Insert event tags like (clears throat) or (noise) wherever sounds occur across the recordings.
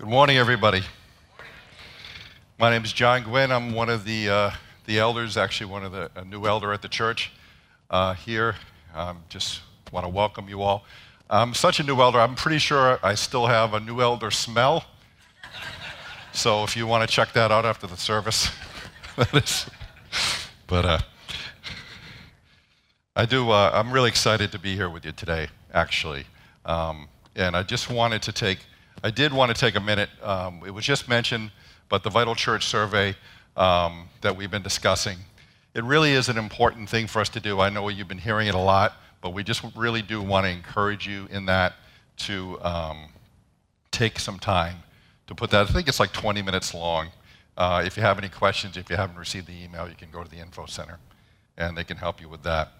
Good morning, everybody. My name is John Gwynn. I'm one of the, uh, the elders, actually one of the a new elder at the church uh, here. Um, just want to welcome you all. I'm such a new elder. I'm pretty sure I still have a new elder smell. So if you want to check that out after the service, (laughs) that is. But uh, I do. Uh, I'm really excited to be here with you today, actually. Um, and I just wanted to take I did want to take a minute. Um, it was just mentioned, but the Vital Church survey um, that we've been discussing, it really is an important thing for us to do. I know you've been hearing it a lot, but we just really do want to encourage you in that to um, take some time to put that. I think it's like 20 minutes long. Uh, if you have any questions, if you haven't received the email, you can go to the info center and they can help you with that.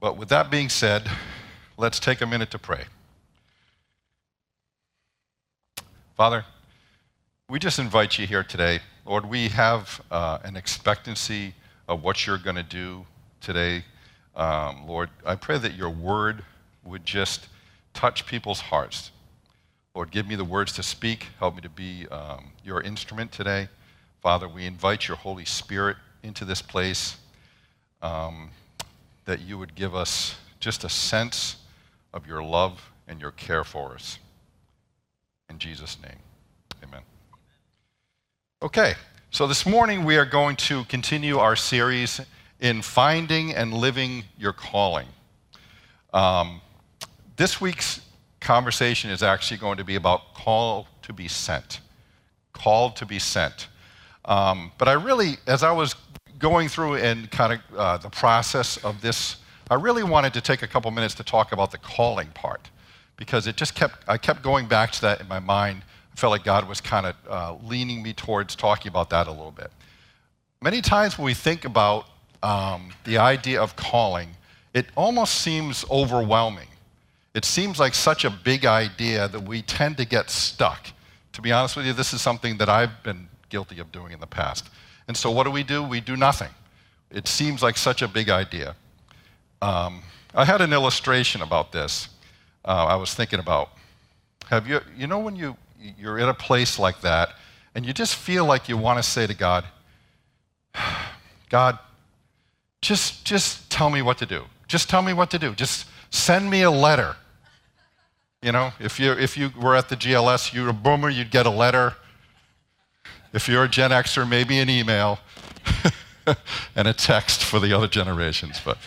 But with that being said, let's take a minute to pray. Father, we just invite you here today. Lord, we have uh, an expectancy of what you're going to do today. Um, Lord, I pray that your word would just touch people's hearts. Lord, give me the words to speak. Help me to be um, your instrument today. Father, we invite your Holy Spirit into this place um, that you would give us just a sense of your love and your care for us. In Jesus' name, amen. Okay, so this morning we are going to continue our series in finding and living your calling. Um, this week's conversation is actually going to be about call to be sent. Called to be sent. Um, but I really, as I was going through and kind of uh, the process of this, I really wanted to take a couple minutes to talk about the calling part because it just kept, I kept going back to that in my mind. I felt like God was kind of uh, leaning me towards talking about that a little bit. Many times when we think about um, the idea of calling, it almost seems overwhelming. It seems like such a big idea that we tend to get stuck. To be honest with you, this is something that I've been guilty of doing in the past. And so, what do we do? We do nothing. It seems like such a big idea. Um, I had an illustration about this uh, I was thinking about. Have you, you know, when you, you're in a place like that and you just feel like you want to say to God, (sighs) God, just, just tell me what to do. Just tell me what to do. Just send me a letter. You know, if you, if you were at the GLS, you're a boomer, you'd get a letter. If you're a Gen Xer, maybe an email (laughs) and a text for the other generations. But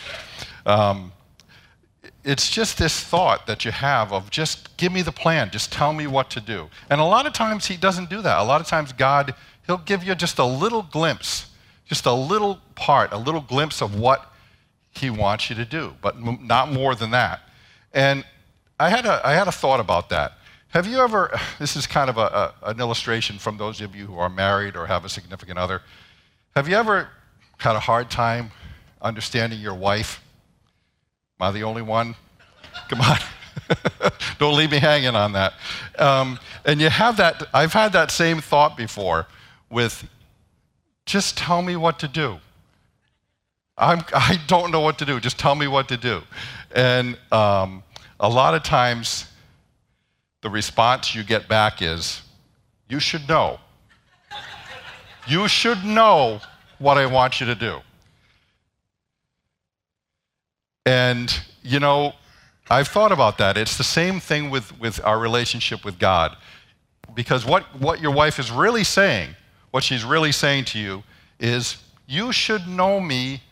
um, it's just this thought that you have of just give me the plan, just tell me what to do. And a lot of times he doesn't do that. A lot of times God, he'll give you just a little glimpse, just a little part, a little glimpse of what he wants you to do, but not more than that. And I had a, I had a thought about that. Have you ever, (sighs) this is kind of a, a, an illustration from those of you who are married or have a significant other. Have you ever had a hard time understanding your wife? Am I the only one? Come on. (laughs) Don't leave me hanging on that. Um, and you have that, I've had that same thought before with just tell me what to do. I'm, (laughs) I don't know what to do. Just tell me what to do. And um, a lot of times, the response you get back is, You should know. you should know what I want you to do. And, you know, I've thought about that. It's the same thing with, with our relationship with God. Because what, what your wife is really saying, what she's really saying to you, is you should know me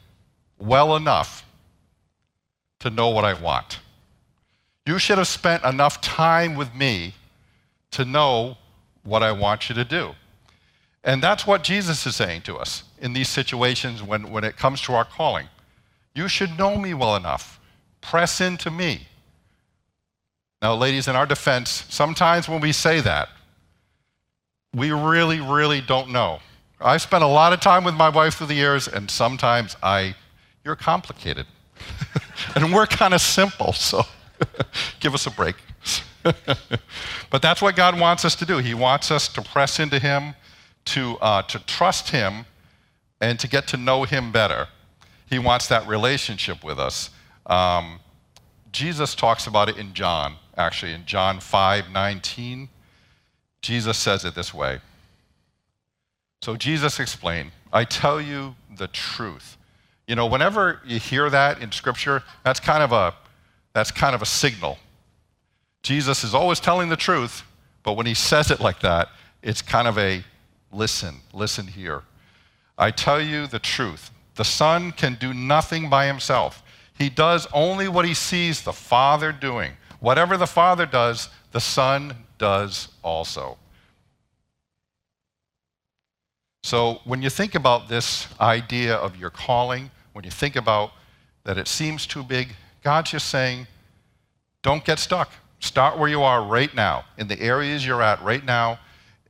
well enough to know what I want. You should have spent enough time with me to know what I want you to do. And that's what Jesus is saying to us in these situations when, when it comes to our calling. You should know me well enough. Press into me. Now, ladies, in our defense, sometimes when we say that, we really, really don't know. I've spent a lot of time with my wife through the years, and sometimes I, you're complicated. (laughs) and we're kind of simple, so (laughs) give us a break. (laughs) but that's what God wants us to do. He wants us to press into Him, to, uh, to trust Him, and to get to know Him better. He wants that relationship with us. Um, Jesus talks about it in John, actually, in John 5 19. Jesus says it this way. So Jesus explained, I tell you the truth. You know, whenever you hear that in scripture, that's kind of a that's kind of a signal. Jesus is always telling the truth, but when he says it like that, it's kind of a listen, listen here. I tell you the truth. The Son can do nothing by himself. He does only what he sees the Father doing. Whatever the Father does, the Son does also. So, when you think about this idea of your calling, when you think about that it seems too big, God's just saying, don't get stuck. Start where you are right now, in the areas you're at right now,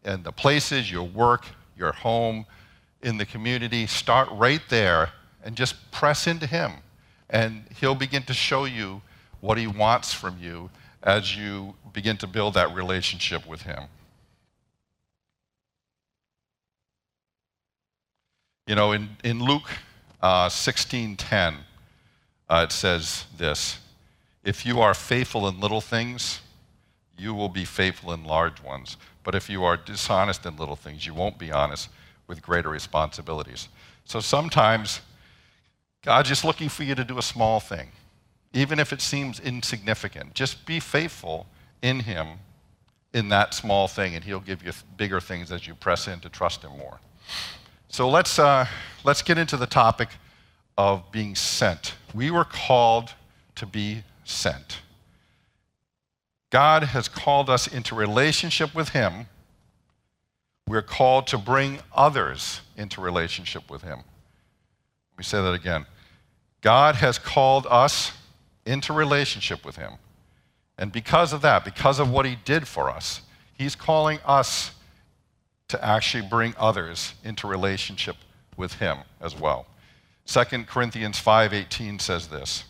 in the places, your work, your home, in the community. Start right there and just press into Him. And He'll begin to show you what He wants from you as you begin to build that relationship with Him. You know, in, in Luke uh, 16:10, uh, it says this: If you are faithful in little things, you will be faithful in large ones. But if you are dishonest in little things, you won't be honest with greater responsibilities. So sometimes God's just looking for you to do a small thing, even if it seems insignificant. Just be faithful in Him in that small thing, and He'll give you bigger things as you press in to trust Him more. So let's, uh, let's get into the topic of being sent. We were called to be sent. God has called us into relationship with Him. We're called to bring others into relationship with Him. Let me say that again. God has called us into relationship with Him. And because of that, because of what He did for us, He's calling us to actually bring others into relationship with him as well. 2 Corinthians 5:18 says this.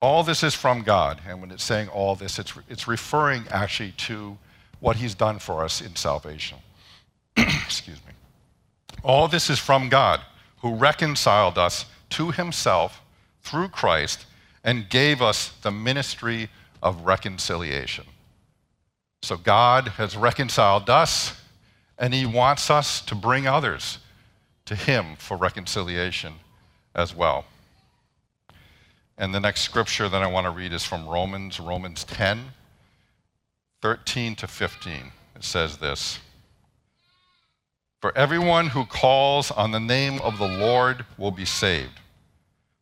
All this is from God, and when it's saying all this, it's, it's referring actually to what he's done for us in salvation. (clears throat) Excuse me. All this is from God, who reconciled us to himself through Christ and gave us the ministry of reconciliation. So God has reconciled us and he wants us to bring others to him for reconciliation as well. And the next scripture that I want to read is from Romans, Romans 10, 13 to 15. It says this For everyone who calls on the name of the Lord will be saved.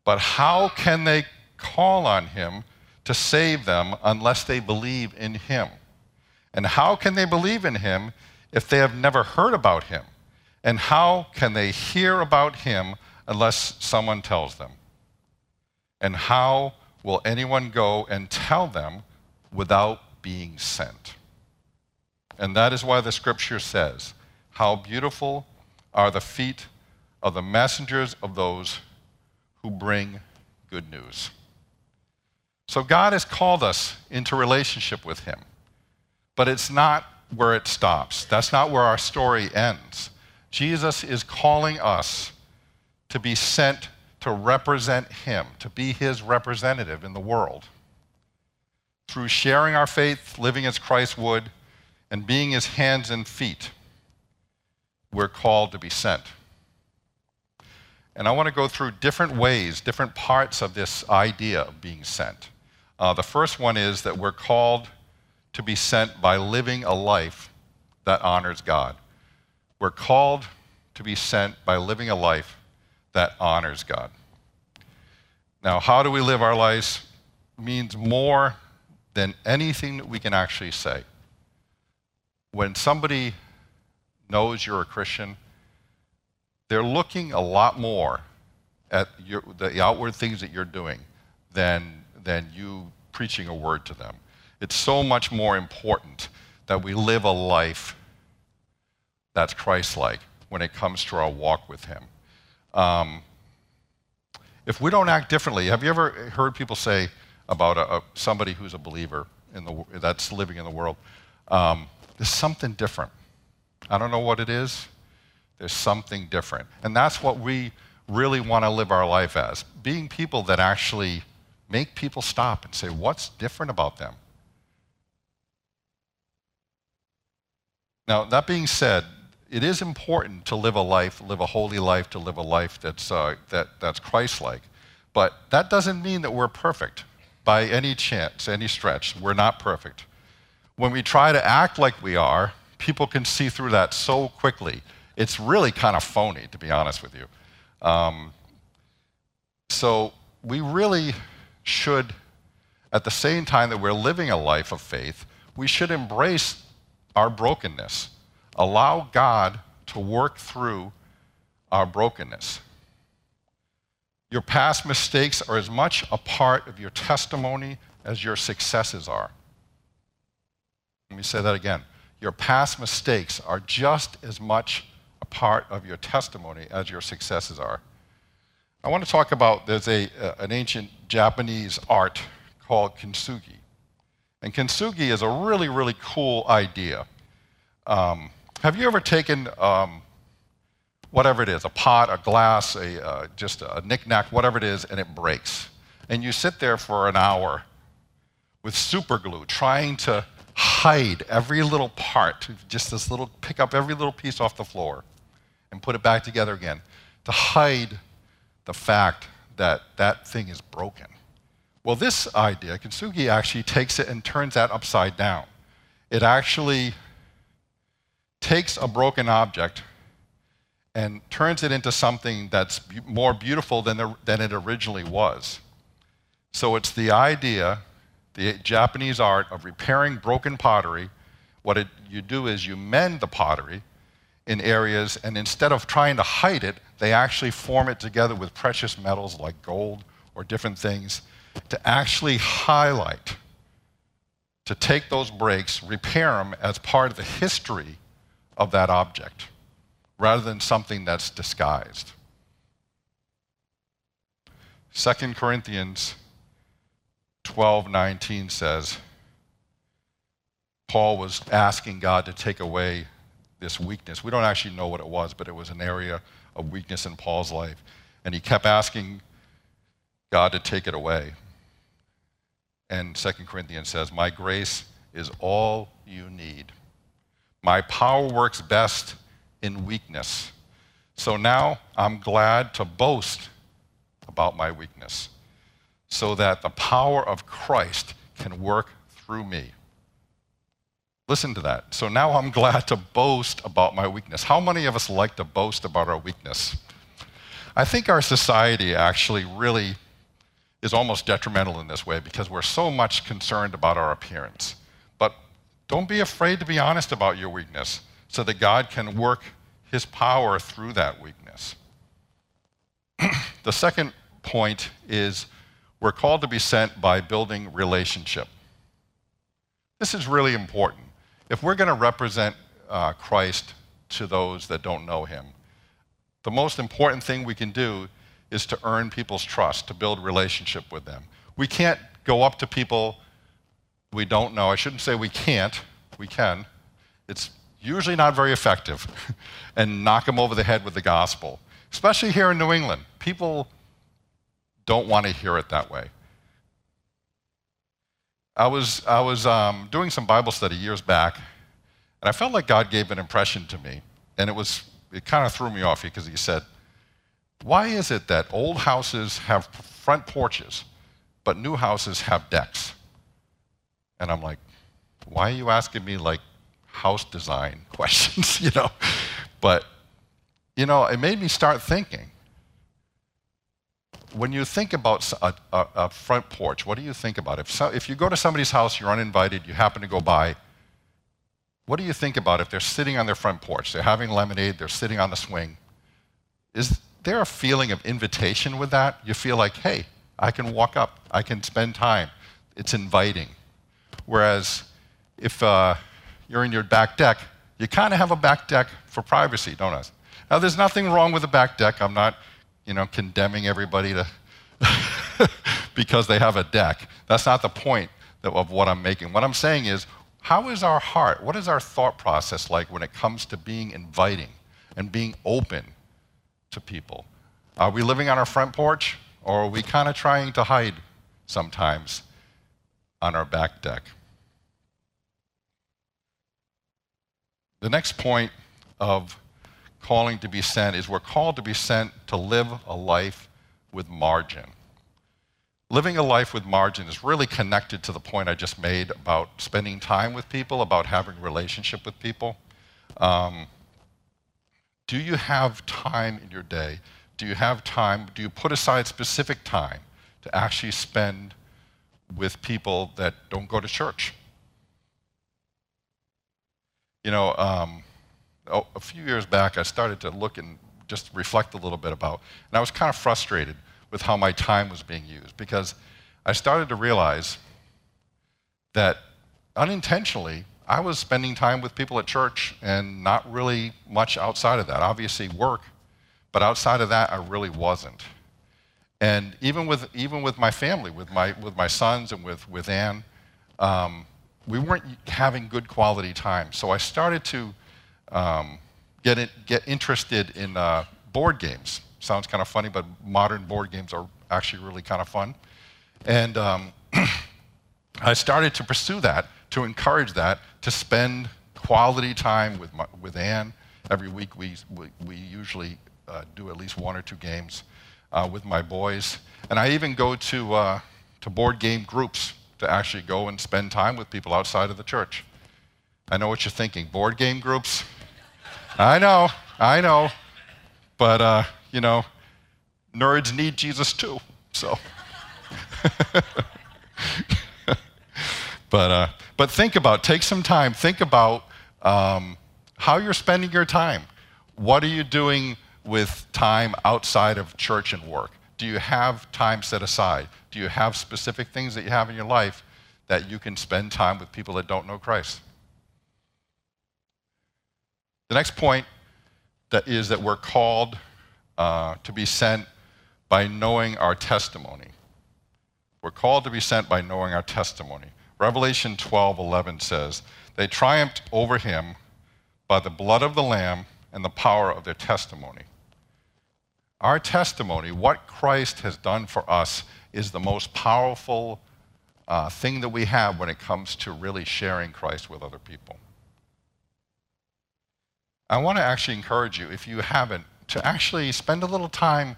But how can they call on him to save them unless they believe in him? And how can they believe in him if they have never heard about him? And how can they hear about him unless someone tells them? And how will anyone go and tell them without being sent? And that is why the scripture says, How beautiful are the feet of the messengers of those who bring good news. So God has called us into relationship with Him, but it's not where it stops. That's not where our story ends. Jesus is calling us to be sent to represent Him, to be His representative in the world. Through sharing our faith, living as Christ would, and being His hands and feet, we're called to be sent. And I want to go through different ways, different parts of this idea of being sent. Uh, the first one is that we're called to be sent by living a life that honors God. We're called to be sent by living a life that honors God. Now, how do we live our lives means more than anything that we can actually say. When somebody knows you're a Christian, they're looking a lot more at your, the outward things that you're doing than, than you preaching a word to them. It's so much more important that we live a life that's Christ like when it comes to our walk with Him. Um, if we don't act differently, have you ever heard people say about a, a, somebody who's a believer in the, that's living in the world, um, there's something different? I don't know what it is. There's something different. And that's what we really want to live our life as being people that actually make people stop and say, What's different about them? Now, that being said, it is important to live a life, live a holy life, to live a life that's, uh, that, that's Christ like. But that doesn't mean that we're perfect by any chance, any stretch. We're not perfect. When we try to act like we are, people can see through that so quickly. It's really kind of phony, to be honest with you. Um, so we really should, at the same time that we're living a life of faith, we should embrace our brokenness. Allow God to work through our brokenness. Your past mistakes are as much a part of your testimony as your successes are. Let me say that again. Your past mistakes are just as much a part of your testimony as your successes are. I want to talk about there's a, uh, an ancient Japanese art called kintsugi. And kintsugi is a really, really cool idea. Um, have you ever taken um, whatever it is, a pot, a glass, a, uh, just a knickknack, whatever it is, and it breaks? And you sit there for an hour with super glue trying to hide every little part, just this little, pick up every little piece off the floor and put it back together again to hide the fact that that thing is broken. Well, this idea, Kintsugi actually takes it and turns that upside down. It actually takes a broken object and turns it into something that's more beautiful than, the, than it originally was. So it's the idea, the Japanese art of repairing broken pottery. What it, you do is you mend the pottery in areas, and instead of trying to hide it, they actually form it together with precious metals like gold or different things to actually highlight, to take those breaks, repair them as part of the history of that object, rather than something that's disguised. 2 Corinthians 12:19 says Paul was asking God to take away this weakness. We don't actually know what it was, but it was an area of weakness in Paul's life. And he kept asking God to take it away. And 2 Corinthians says, My grace is all you need. My power works best in weakness. So now I'm glad to boast about my weakness so that the power of Christ can work through me. Listen to that. So now I'm glad to boast about my weakness. How many of us like to boast about our weakness? I think our society actually really is almost detrimental in this way because we're so much concerned about our appearance. But don't be afraid to be honest about your weakness so that God can work his power through that weakness. (clears throat) the second point is we're called to be sent by building relationship. This is really important if we're going to represent uh, Christ to those that don't know him, the most important thing we can do is to earn people's trust, to build relationship with them. We can't go up to people we don't know. I shouldn't say we can't, we can. It's usually not very effective (laughs) and knock them over the head with the gospel, especially here in New England. People don't want to hear it that way. I was, I was um, doing some Bible study years back, and I felt like God gave an impression to me, and it was it kind of threw me off because he said, "Why is it that old houses have front porches, but new houses have decks?" And I'm like, "Why are you asking me like house design (laughs) questions?" you know, but you know, it made me start thinking when you think about a, a, a, front porch, what do you think about? If, so, if you go to somebody's house, you're uninvited, you happen to go by, what do you think about if they're sitting on their front porch? They're having lemonade, they're sitting on the swing. Is there a feeling of invitation with that? You feel like, hey, I can walk up, I can spend time. It's inviting. Whereas if uh, you're in your back deck, you kind of have a back deck for privacy, don't you? Now, there's nothing wrong with a back deck. I'm not you know, condemning everybody to (laughs) because they have a deck. That's not the point of what I'm making. What I'm saying is, how is our heart? What is our thought process like when it comes to being inviting and being open to people? Are we living on our front porch, or are we kind of trying to hide sometimes on our back deck? The next point of calling to be sent is we're called to be sent to live a life with margin. Living a life with margin is really connected to the point I just made about spending time with people, about having relationship with people. Um, do you have time in your day? Do you have time? Do you put aside specific time to actually spend with people that don't go to church? You know, um, oh, a few years back, I started to look and just reflect a little bit about, and I was kind of frustrated with how my time was being used because I started to realize that unintentionally, I was spending time with people at church and not really much outside of that. Obviously, work, but outside of that, I really wasn't. And even with, even with my family, with my, with my sons and with, with Anne, um, we weren't having good quality time. So I started to um, get, it, get interested in uh, board games. Sounds kind of funny, but modern board games are actually really kind of fun. And um, (clears throat) I started to pursue that, to encourage that, to spend quality time with, my, with Anne. Every week we, we, we usually uh, do at least one or two games uh, with my boys. And I even go to, uh, to board game groups to actually go and spend time with people outside of the church. I know what you're thinking. Board game groups? I know, I know. But, uh, you know, nerds need Jesus too, so. (laughs) but, uh, but think about, take some time, think about um, how you're spending your time. What are you doing with time outside of church and work? Do you have time set aside? Do you have specific things that you have in your life that you can spend time with people that don't know Christ? The next point that is that we're called uh, to be sent by knowing our testimony. We're called to be sent by knowing our testimony. Revelation 12 11 says, They triumphed over him by the blood of the Lamb and the power of their testimony. Our testimony, what Christ has done for us, is the most powerful uh, thing that we have when it comes to really sharing Christ with other people. I want to actually encourage you, if you haven't, to actually spend a little time,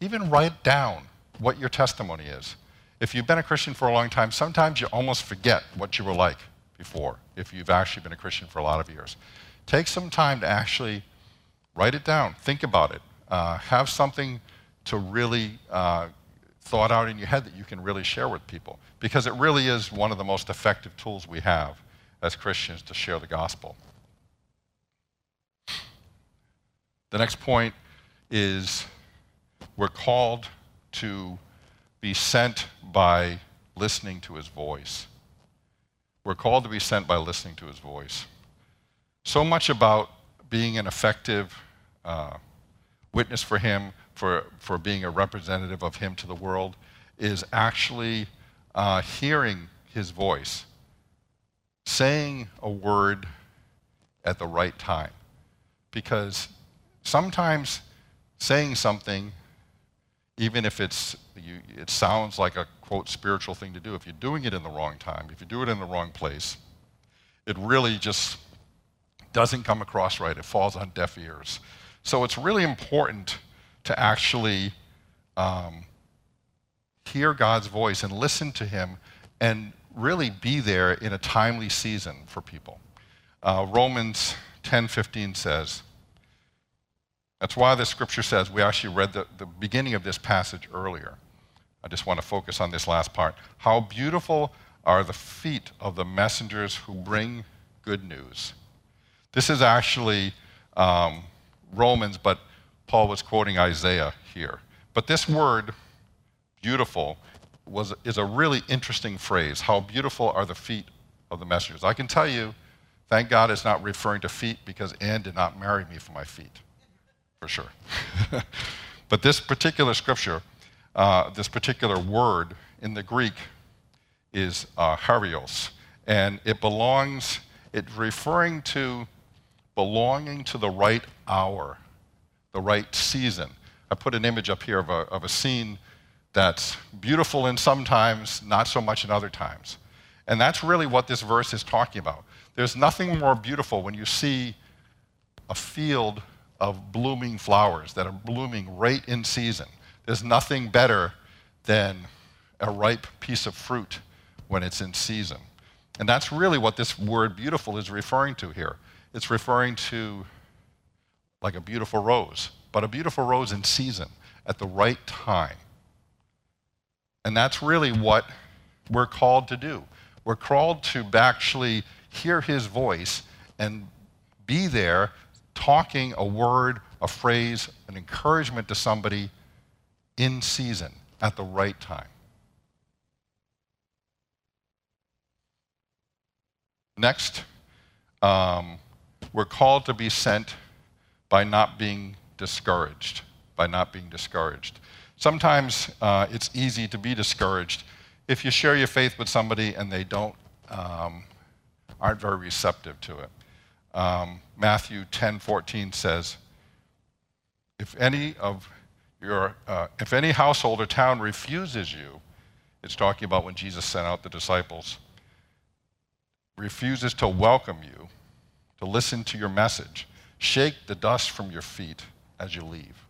even write down what your testimony is. If you've been a Christian for a long time, sometimes you almost forget what you were like before, if you've actually been a Christian for a lot of years. Take some time to actually write it down, think about it, uh, have something to really uh, thought out in your head that you can really share with people because it really is one of the most effective tools we have as Christians to share the gospel. The next point is we're called to be sent by listening to his voice. We're called to be sent by listening to his voice. So much about being an effective uh, witness for him, for, for being a representative of him to the world, is actually uh, hearing his voice, saying a word at the right time. Because sometimes saying something, even if it's, you, it sounds like a quote spiritual thing to do, if you're doing it in the wrong time, if you do it in the wrong place, it really just doesn't come across right. It falls on deaf ears. So it's really important to actually um, hear God's voice and listen to Him and really be there in a timely season for people. Uh, Romans 10:15 says, that's why the scripture says, we actually read the, the beginning of this passage earlier. I just want to focus on this last part. How beautiful are the feet of the messengers who bring good news. This is actually um, Romans, but Paul was quoting Isaiah here. But this word, beautiful, was, is a really interesting phrase. How beautiful are the feet of the messengers. I can tell you, thank God it's not referring to feet because Anne did not marry me for my feet, for sure. (laughs) but this particular scripture, uh, this particular word in the Greek is uh, horaios, and it belongs, it's referring to belonging to the right hour the right season. I put an image up here of a, of a scene that's beautiful in some times, not so much in other times. And that's really what this verse is talking about. There's nothing more beautiful when you see a field of blooming flowers that are blooming right in season. There's nothing better than a ripe piece of fruit when it's in season. And that's really what this word beautiful is referring to here. It's referring to like a beautiful rose, but a beautiful rose in season at the right time. And that's really what we're called to do. We're called to actually hear his voice and be there talking a word, a phrase, an encouragement to somebody in season at the right time. Next, um, we're called to be sent by not being discouraged. By not being discouraged. Sometimes uh, it's easy to be discouraged if you share your faith with somebody and they don't um, aren't very receptive to it. Um, Matthew 10 14 says, if any of your, uh, if any household or town refuses you, it's talking about when Jesus sent out the disciples, refuses to welcome you, to listen to your message, shake the dust from your feet as you leave.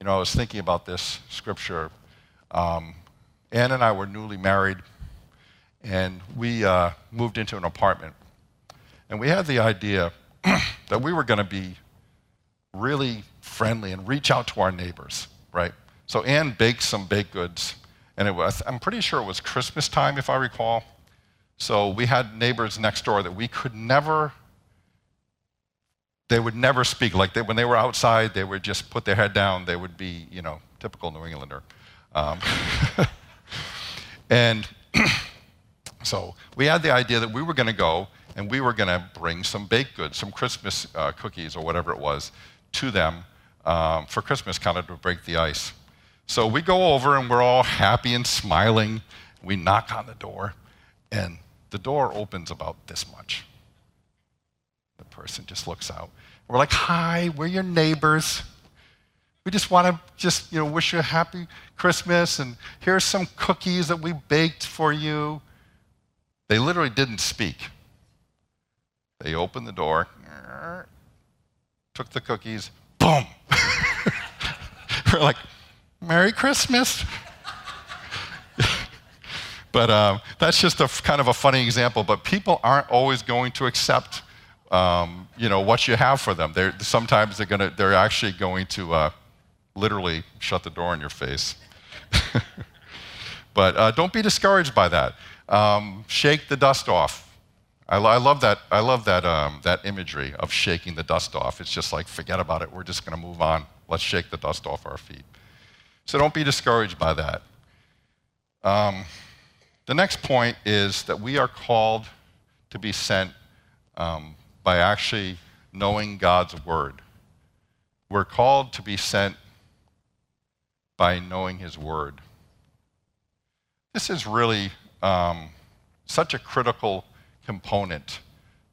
You know, I was thinking about this scripture. Um, Ann and I were newly married and we uh, moved into an apartment. And we had the idea (clears throat) that we were going to be really friendly and reach out to our neighbors, right? So Ann baked some baked goods, and it was, I'm pretty sure it was Christmas time, if I recall. So we had neighbors next door that we could never, they would never speak. Like they, when they were outside, they would just put their head down. They would be, you know, typical New Englander. Um, (laughs) and (clears throat) So we had the idea that we were going to go and we were going to bring some baked goods, some Christmas uh, cookies or whatever it was, to them um, for Christmas, kind of to break the ice. So we go over and we're all happy and smiling. We knock on the door, and the door opens about this much. The person just looks out. We're like, "Hi, we're your neighbors. We just want to just you know wish you a happy Christmas, and here's some cookies that we baked for you." They literally didn't speak. They opened the door, took the cookies, boom. (laughs) We're like, Merry Christmas. (laughs) but um, that's just a kind of a funny example. But people aren't always going to accept, um, you know, what you have for them. They're, sometimes they're gonna, they're actually going to uh, literally shut the door in your face. (laughs) but uh, don't be discouraged by that um, shake the dust off. I, I love that, I love that, um, that imagery of shaking the dust off. It's just like, forget about it. We're just going to move on. Let's shake the dust off our feet. So don't be discouraged by that. Um, the next point is that we are called to be sent um, by actually knowing God's word. We're called to be sent by knowing His word. This is really um, such a critical component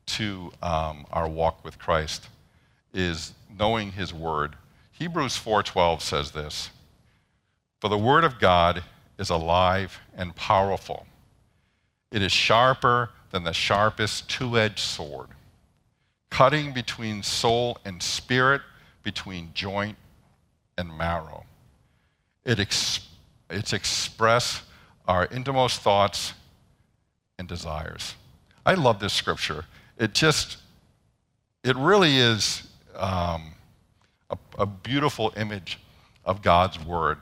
to um, our walk with Christ is knowing His Word. Hebrews 4:12 says this: "For the Word of God is alive and powerful. It is sharper than the sharpest two-edged sword, cutting between soul and spirit, between joint and marrow. It ex- it's express our innermost thoughts and desires. I love this scripture. It just, it really is um, a, a beautiful image of God's word.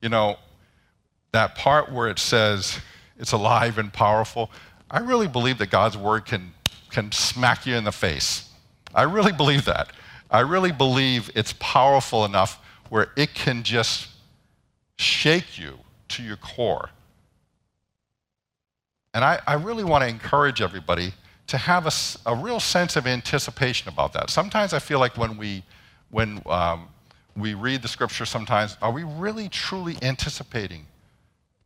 You know, that part where it says it's alive and powerful, I really believe that God's word can, can smack you in the face. I really believe that. I really believe it's powerful enough where it can just shake you to your core. And I, I really want to encourage everybody to have a, a, real sense of anticipation about that. Sometimes I feel like when we, when um, we read the scripture, sometimes are we really truly anticipating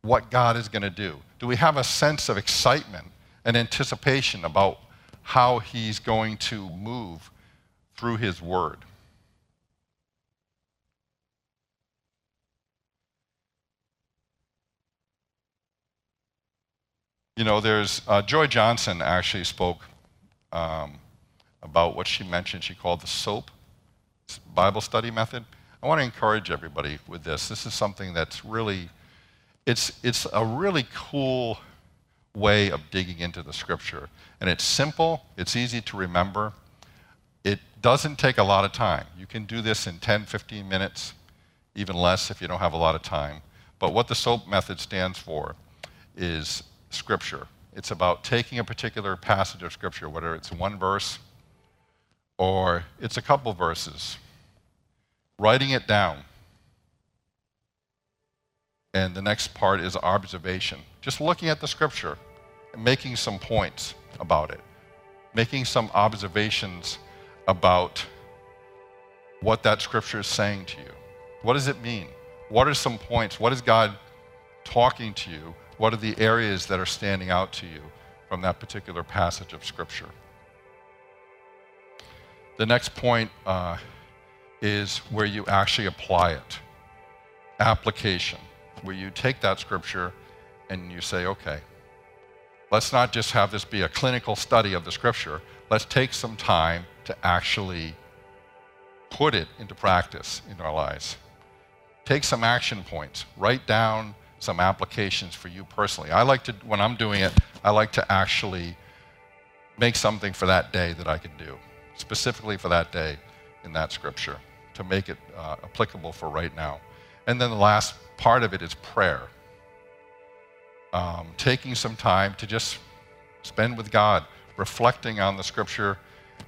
what God is going to do? Do we have a sense of excitement and anticipation about how He's going to move through His Word? You know, there's uh, Joy Johnson actually spoke um, about what she mentioned she called the SOAP Bible study method. I want to encourage everybody with this. This is something that's really, it's, it's a really cool way of digging into the scripture. And it's simple, it's easy to remember. It doesn't take a lot of time. You can do this in 10, 15 minutes, even less if you don't have a lot of time. But what the SOAP method stands for is scripture. It's about taking a particular passage of scripture, whether it's one verse or it's a couple verses, writing it down. And the next part is observation. Just looking at the scripture making some points about it, making some observations about what that scripture is saying to you. What does it mean? What are some points? What is God talking to you? What are the areas that are standing out to you from that particular passage of scripture? The next point uh, is where you actually apply it. Application, where you take that scripture and you say, okay, let's not just have this be a clinical study of the scripture. Let's take some time to actually put it into practice in our lives. Take some action points, write down some applications for you personally. I like to, when I'm doing it, I like to actually make something for that day that I can do, specifically for that day in that scripture to make it uh, applicable for right now. And then the last part of it is prayer. Um, taking some time to just spend with God, reflecting on the scripture,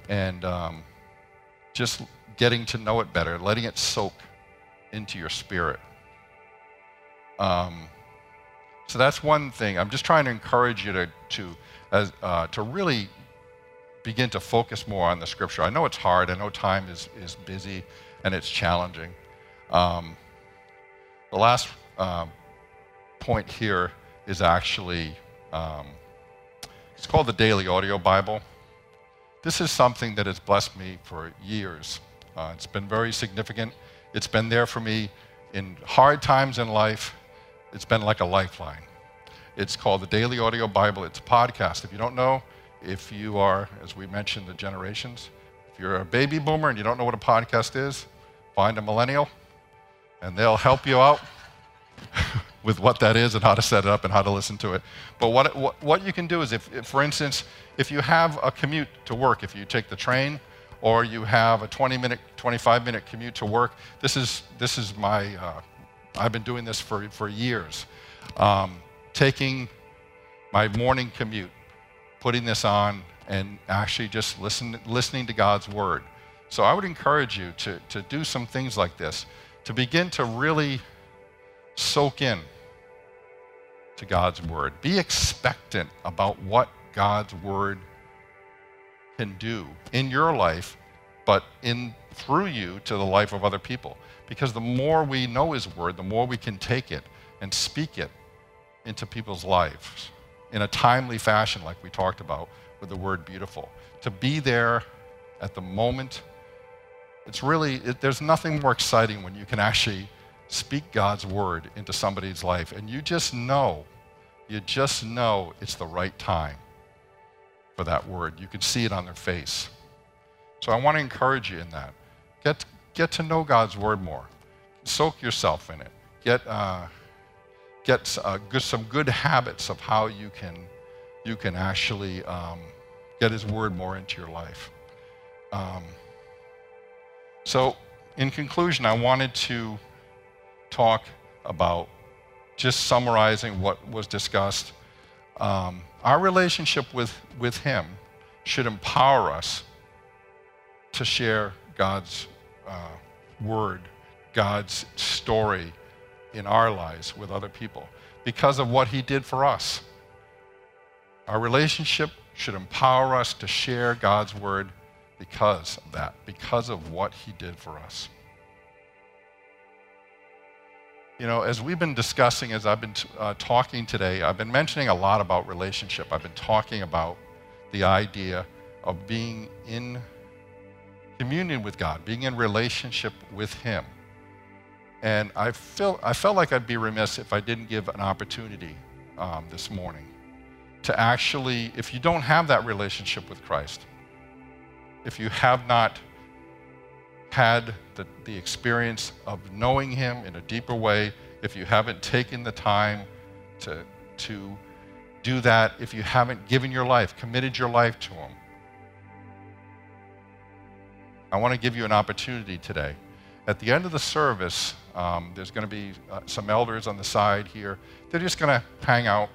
and um, just getting to know it better, letting it soak into your spirit. Um, so that's one thing. I'm just trying to encourage you to, to, as, uh, to really begin to focus more on the scripture. I know it's hard. I know time is, is busy and it's challenging. Um, the last um, point here is actually um, it's called the Daily Audio Bible. This is something that has blessed me for years. Uh, it's been very significant. It's been there for me in hard times in life. It's been like a lifeline. It's called the Daily Audio Bible. It's a podcast. If you don't know, if you are, as we mentioned, the generations, if you're a baby boomer and you don't know what a podcast is, find a millennial and they'll help you out (laughs) with what that is and how to set it up and how to listen to it. But what, what, what you can do is, if, if, for instance, if you have a commute to work, if you take the train or you have a 20 minute, 25 minute commute to work, this is, this is my, uh, I've been doing this for, for years. Um, taking my morning commute, putting this on, and actually just listen, listening to God's word. So I would encourage you to, to do some things like this, to begin to really soak in to God's word. Be expectant about what God's word can do in your life, but in through you to the life of other people. Because the more we know his word, the more we can take it and speak it into people's lives in a timely fashion, like we talked about with the word beautiful. To be there at the moment, it's really, it, there's nothing more exciting when you can actually speak God's word into somebody's life and you just know, you just know it's the right time for that word. You can see it on their face. So I want to encourage you in that. Get, get to know God's word more. Soak yourself in it. Get, uh, get uh, good, some good habits of how you can, you can actually um, get His Word more into your life. Um, so, in conclusion, I wanted to talk about just summarizing what was discussed. Um, our relationship with, with Him should empower us to share God's uh, Word, God's story in our lives with other people because of what He did for us. Our relationship should empower us to share God's word because of that, because of what He did for us. You know, as we've been discussing, as I've been uh, talking today, I've been mentioning a lot about relationship. I've been talking about the idea of being in communion with God, being in relationship with Him. And I, feel, I felt like I'd be remiss if I didn't give an opportunity um, this morning to actually, if you don't have that relationship with Christ, if you have not had the, the experience of knowing Him in a deeper way, if you haven't taken the time to, to do that, if you haven't given your life, committed your life to Him, I want to give you an opportunity today. At the end of the service, um, there's going to be uh, some elders on the side here. They're just going to hang out.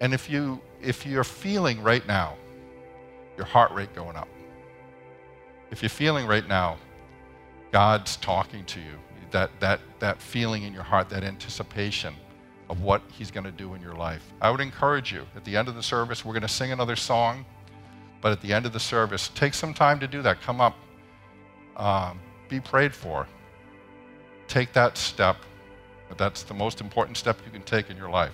And if, you, if you're feeling right now your heart rate going up, if you're feeling right now God's talking to you, that, that, that feeling in your heart, that anticipation of what He's going to do in your life, I would encourage you at the end of the service, we're going to sing another song, but at the end of the service, take some time to do that. Come up, um, be prayed for. Take that step. That's the most important step you can take in your life.